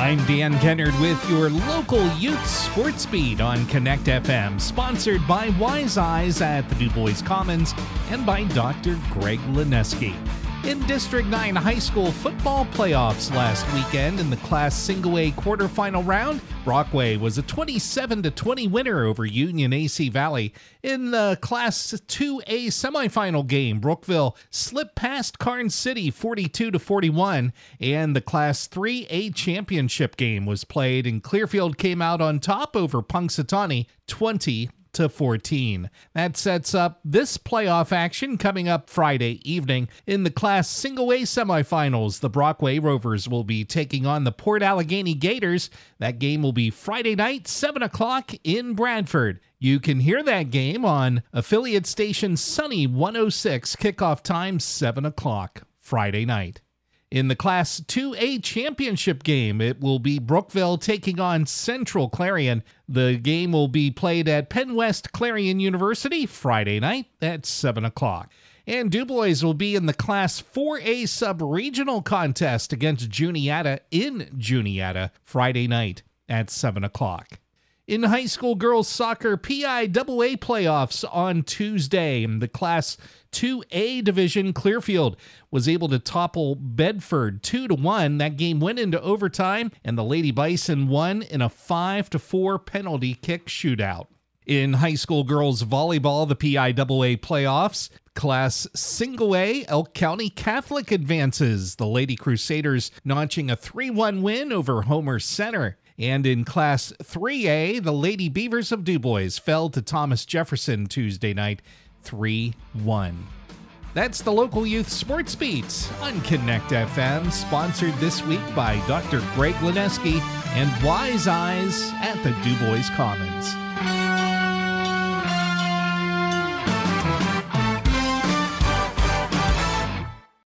I'm Dan Kennard with your local youth sports beat on Connect FM, sponsored by Wise Eyes at the Du Bois Commons and by Dr. Greg Lineski. In District 9 high school football playoffs last weekend in the Class Single A quarterfinal round, Brockway was a 27 20 winner over Union AC Valley. In the Class 2A semifinal game, Brookville slipped past Karns City 42 41, and the Class 3A championship game was played, and Clearfield came out on top over Punxsutawney 20 to 14. That sets up this playoff action coming up Friday evening. In the Class Single A semifinals, the Brockway Rovers will be taking on the Port Allegany Gators. That game will be Friday night, 7 o'clock in Bradford. You can hear that game on affiliate station Sunny 106, kickoff time 7 o'clock Friday night. In the Class 2A championship game, it will be Brookville taking on Central Clarion. The game will be played at Penn West Clarion University Friday night at 7 o'clock. And Dubois will be in the Class 4A sub regional contest against Juniata in Juniata Friday night at 7 o'clock in high school girls soccer PIAA playoffs on Tuesday. The Class 2A division, Clearfield was able to topple Bedford 2 to 1. That game went into overtime and the Lady Bison won in a 5 to 4 penalty kick shootout. In high school girls volleyball, the PIAA playoffs, Class Single A, Elk County Catholic advances. The Lady Crusaders notching a 3 1 win over Homer Center. And in Class 3A, the Lady Beavers of Dubois fell to Thomas Jefferson Tuesday night 3 1. That's the local youth sports beat on Connect FM, sponsored this week by Dr. Greg Lineski and Wise Eyes at the Dubois Commons.